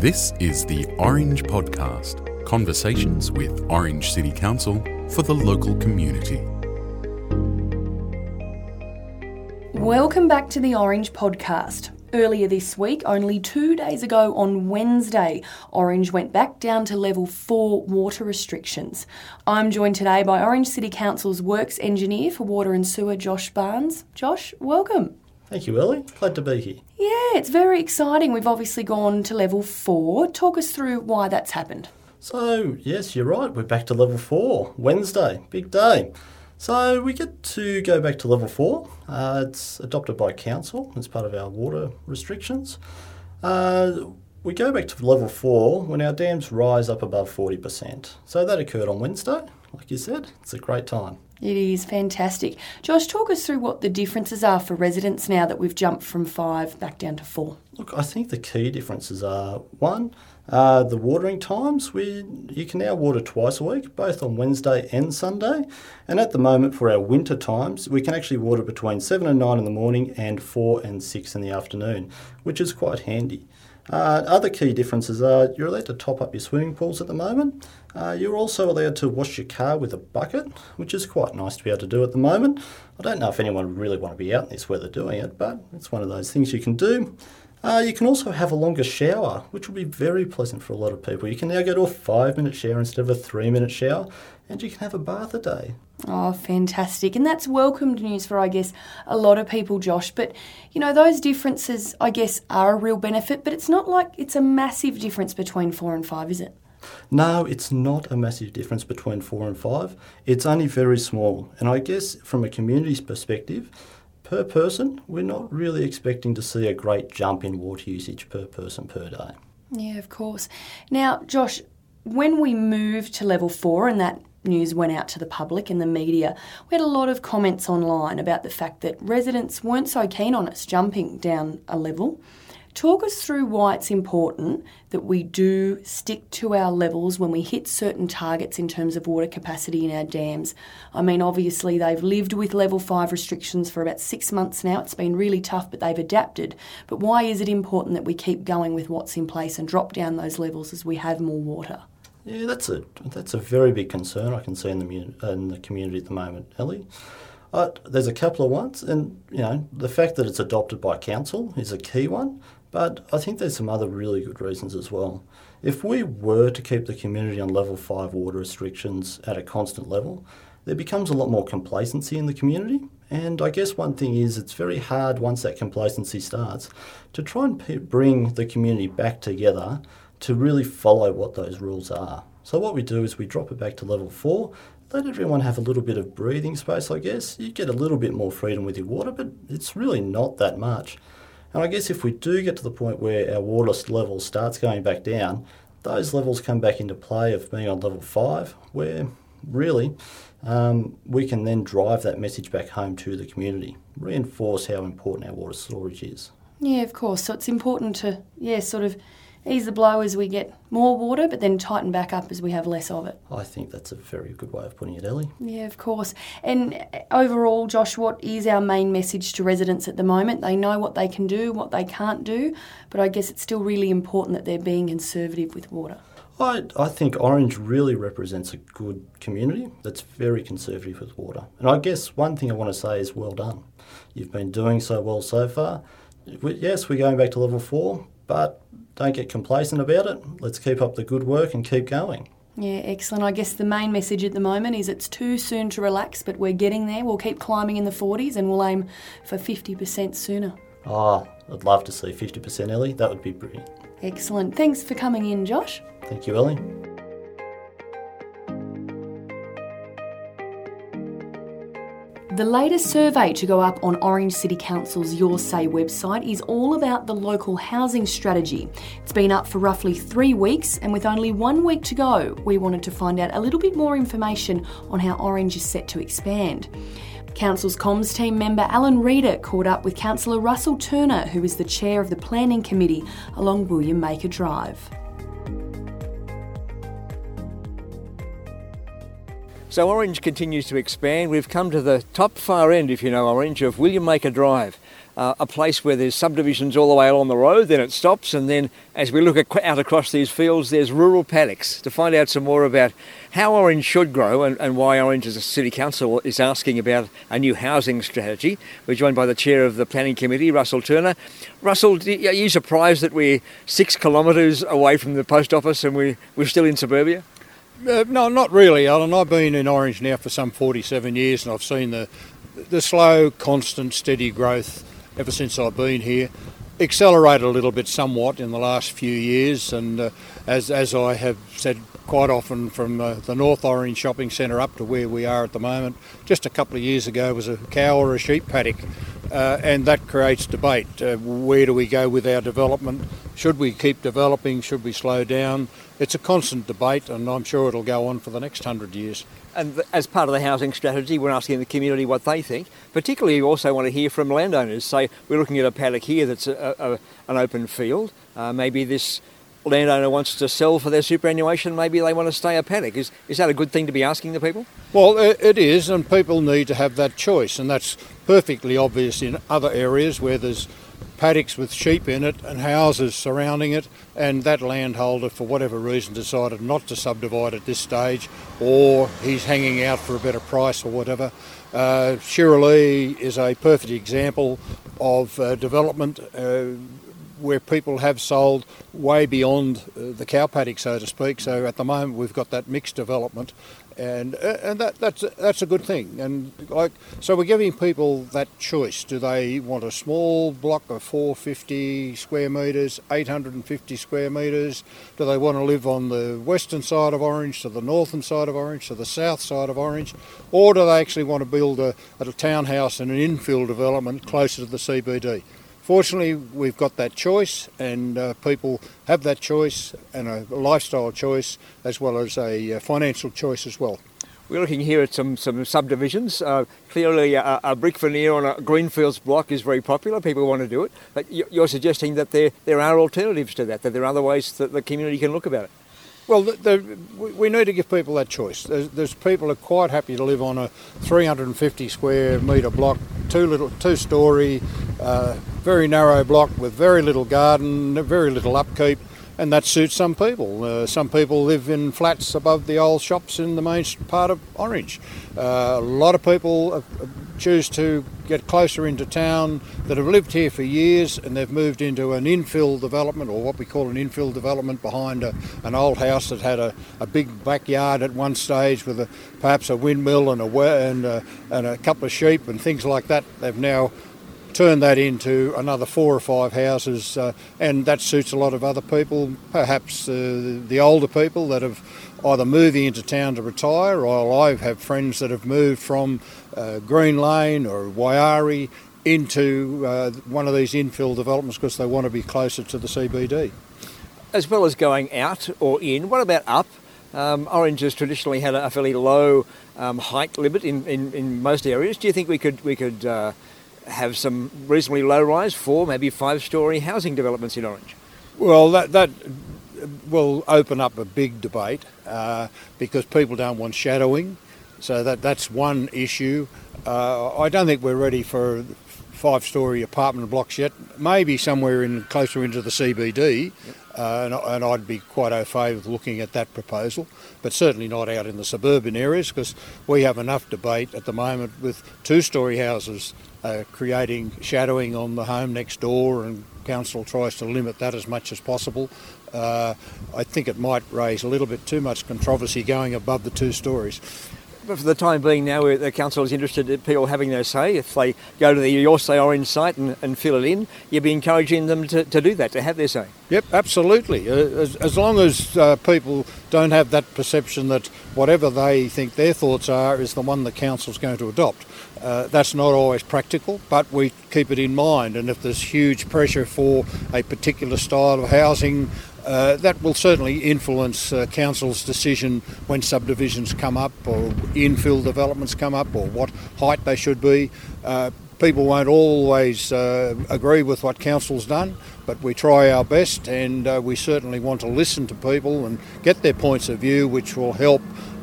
This is the Orange Podcast conversations with Orange City Council for the local community. Welcome back to the Orange Podcast. Earlier this week, only two days ago on Wednesday, Orange went back down to level 4 water restrictions. I'm joined today by Orange City Council's Works Engineer for Water and Sewer, Josh Barnes. Josh, welcome. Thank you, Ellie. Glad to be here. Yeah, it's very exciting. We've obviously gone to level 4. Talk us through why that's happened. So, yes, you're right. We're back to level 4, Wednesday. Big day. So we get to go back to level four. Uh, it's adopted by council as part of our water restrictions. Uh, we go back to level four when our dams rise up above 40%. So that occurred on Wednesday. Like you said, it's a great time. It is fantastic. Josh, talk us through what the differences are for residents now that we've jumped from five back down to four. Look, I think the key differences are one, uh, the watering times, we you can now water twice a week, both on Wednesday and Sunday. And at the moment, for our winter times, we can actually water between 7 and 9 in the morning and 4 and 6 in the afternoon, which is quite handy. Uh, other key differences are you're allowed to top up your swimming pools at the moment. Uh, you're also allowed to wash your car with a bucket, which is quite nice to be able to do at the moment. I don't know if anyone really want to be out in this weather doing it, but it's one of those things you can do. Uh, you can also have a longer shower, which will be very pleasant for a lot of people. You can now go to a five minute shower instead of a three minute shower, and you can have a bath a day. Oh, fantastic. And that's welcomed news for, I guess, a lot of people, Josh. But, you know, those differences, I guess, are a real benefit, but it's not like it's a massive difference between four and five, is it? No, it's not a massive difference between four and five. It's only very small. And I guess from a community's perspective, per person, we're not really expecting to see a great jump in water usage per person per day. Yeah, of course. Now, Josh, when we move to level four and that news went out to the public and the media, we had a lot of comments online about the fact that residents weren't so keen on us jumping down a level. Talk us through why it's important that we do stick to our levels when we hit certain targets in terms of water capacity in our dams. I mean, obviously, they've lived with level 5 restrictions for about six months now. It's been really tough, but they've adapted. But why is it important that we keep going with what's in place and drop down those levels as we have more water? Yeah, that's a that's a very big concern I can see in the in the community at the moment, Ellie. Uh, there's a couple of ones, and you know the fact that it's adopted by council is a key one. But I think there's some other really good reasons as well. If we were to keep the community on level 5 water restrictions at a constant level, there becomes a lot more complacency in the community. And I guess one thing is it's very hard once that complacency starts to try and p- bring the community back together to really follow what those rules are. So what we do is we drop it back to level 4, let everyone have a little bit of breathing space, I guess. You get a little bit more freedom with your water, but it's really not that much. And I guess if we do get to the point where our water level starts going back down, those levels come back into play of being on level five, where really um, we can then drive that message back home to the community, reinforce how important our water storage is. Yeah, of course. So it's important to, yeah, sort of ease the blow as we get more water, but then tighten back up as we have less of it. I think that's a very good way of putting it, Ellie. Yeah, of course. And uh, overall, Josh, what is our main message to residents at the moment? They know what they can do, what they can't do, but I guess it's still really important that they're being conservative with water. I, I think Orange really represents a good community that's very conservative with water. And I guess one thing I want to say is well done. You've been doing so well so far. Yes, we're going back to level four, but don't get complacent about it. Let's keep up the good work and keep going. Yeah, excellent. I guess the main message at the moment is it's too soon to relax, but we're getting there. We'll keep climbing in the 40s and we'll aim for 50% sooner. Oh, I'd love to see 50% Ellie. That would be brilliant. Excellent. Thanks for coming in, Josh. Thank you, Ellie. The latest survey to go up on Orange City Council's Your Say website is all about the local housing strategy. It's been up for roughly three weeks, and with only one week to go, we wanted to find out a little bit more information on how Orange is set to expand. Council's comms team member Alan Reeder caught up with Councillor Russell Turner, who is the chair of the Planning Committee along William Maker Drive. So Orange continues to expand. We've come to the top far end, if you know Orange, of William Maker Drive. uh, a place where there's subdivisions all the way along the road, then it stops, and then as we look out across these fields, there's rural paddocks. To find out some more about how Orange should grow and, and why Orange as a City Council is asking about a new housing strategy, we're joined by the Chair of the Planning Committee, Russell Turner. Russell, are you surprised that we're six kilometres away from the post office and we, we're still in suburbia? Uh, no, not really, Alan. I've been in Orange now for some 47 years and I've seen the, the slow, constant, steady growth ever since I've been here. Accelerated a little bit somewhat in the last few years, and uh, as, as I have said quite often, from uh, the North Orange Shopping Centre up to where we are at the moment, just a couple of years ago was a cow or a sheep paddock, uh, and that creates debate. Uh, where do we go with our development? Should we keep developing? Should we slow down? It's a constant debate, and I'm sure it'll go on for the next hundred years. And as part of the housing strategy, we're asking the community what they think. Particularly, we also want to hear from landowners. Say, we're looking at a paddock here that's a, a, an open field. Uh, maybe this landowner wants to sell for their superannuation, maybe they want to stay a paddock. Is, is that a good thing to be asking the people? Well, it is, and people need to have that choice, and that's perfectly obvious in other areas where there's paddocks with sheep in it and houses surrounding it, and that landholder, for whatever reason, decided not to subdivide at this stage, or he's hanging out for a better price or whatever. Uh, Shiralee is a perfect example of uh, development. Uh, where people have sold way beyond uh, the cow paddock, so to speak. So at the moment we've got that mixed development, and uh, and that that's that's a good thing. And like so, we're giving people that choice. Do they want a small block of 450 square metres, 850 square metres? Do they want to live on the western side of Orange, to the northern side of Orange, to the south side of Orange, or do they actually want to build a, a townhouse and an infill development closer to the CBD? Fortunately, we've got that choice, and uh, people have that choice and a lifestyle choice as well as a uh, financial choice as well. We're looking here at some, some subdivisions. Uh, clearly, a, a, brick veneer on a greenfields block is very popular. People want to do it. But you're suggesting that there, there are alternatives to that, that there are other ways that the community can look about it. Well, the, the, we need to give people that choice. There's, there's, people who are quite happy to live on a 350 square metre block, two little, two story, uh, very narrow block with very little garden, very little upkeep, and that suits some people. Uh, some people live in flats above the old shops in the main part of Orange. Uh, a lot of people uh, choose to get closer into town that have lived here for years and they've moved into an infill development or what we call an infill development behind a, an old house that had a, a big backyard at one stage with a, perhaps a windmill and a, and, a, and a couple of sheep and things like that. They've now turn that into another four or five houses, uh, and that suits a lot of other people, perhaps uh, the older people that have either moving into town to retire, or I have friends that have moved from uh, Green Lane or Waiari into uh, one of these infill developments because they want to be closer to the CBD. As well as going out or in, what about up? Um, Orange has traditionally had a fairly low um, height limit in, in, in, most areas. Do you think we could we could uh, have some reasonably low rise, four, maybe five story housing developments in Orange? Well, that, that will open up a big debate uh, because people don't want shadowing. So that, that's one issue. Uh, I don't think we're ready for five story apartment blocks yet. Maybe somewhere in closer into the CBD. Yep. Uh, and, and, I'd be quite au fait with looking at that proposal, but certainly not out in the suburban areas because we have enough debate at the moment with two story houses uh, creating shadowing on the home next door, and council tries to limit that as much as possible. Uh, I think it might raise a little bit too much controversy going above the two stories. But for the time being now, the council is interested in people having their say. If they go to the Your Say Orange site and, and fill it in, you'd be encouraging them to, to do that, to have their say. Yep, absolutely. Uh, as, as long as uh, people don't have that perception that whatever they think their thoughts are is the one the council's going to adopt. Uh, that's not always practical, but we keep it in mind. And if there's huge pressure for a particular style of housing, uh, that will certainly influence uh, council's decision when subdivisions come up or infill developments come up or what height they should be. Uh, people won't always uh, agree with what council's done, but we try our best and uh, we certainly want to listen to people and get their points of view, which will help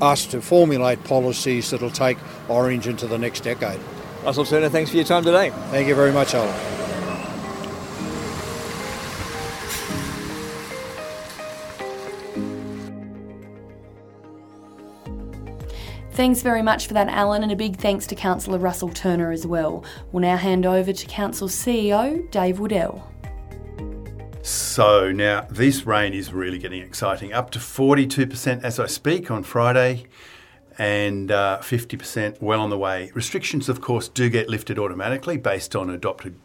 us to formulate policies that'll take Orange into the next decade. Russell Turner, thanks for your time today. Thank you very much, Alan. Thanks very much for that, Alan, and a big thanks to Councillor Russell Turner as well. We'll now hand over to Council CEO Dave Waddell. So now this rain is really getting exciting. Up to 42% as I speak on Friday, and uh, 50% well on the way. Restrictions, of course, do get lifted automatically based on adopted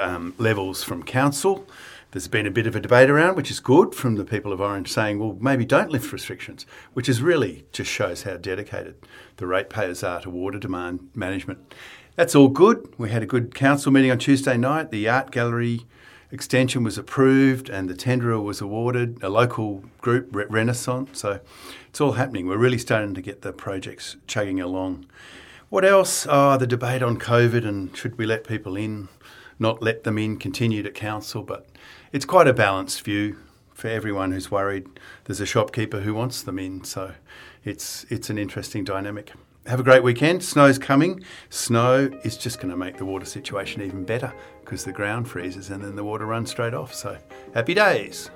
um, levels from council. There's been a bit of a debate around, which is good, from the people of Orange saying, well, maybe don't lift restrictions, which is really just shows how dedicated the ratepayers are to water demand management. That's all good. We had a good council meeting on Tuesday night. The art gallery extension was approved and the tenderer was awarded, a local group, Renaissance. So it's all happening. We're really starting to get the projects chugging along. What else? Oh, the debate on COVID and should we let people in, not let them in, continued at council. But it's quite a balanced view for everyone who's worried. There's a shopkeeper who wants them in. So it's, it's an interesting dynamic have a great weekend. Snow's coming. Snow is just going to make the water situation even better because the ground freezes and then the water runs straight off. So happy days.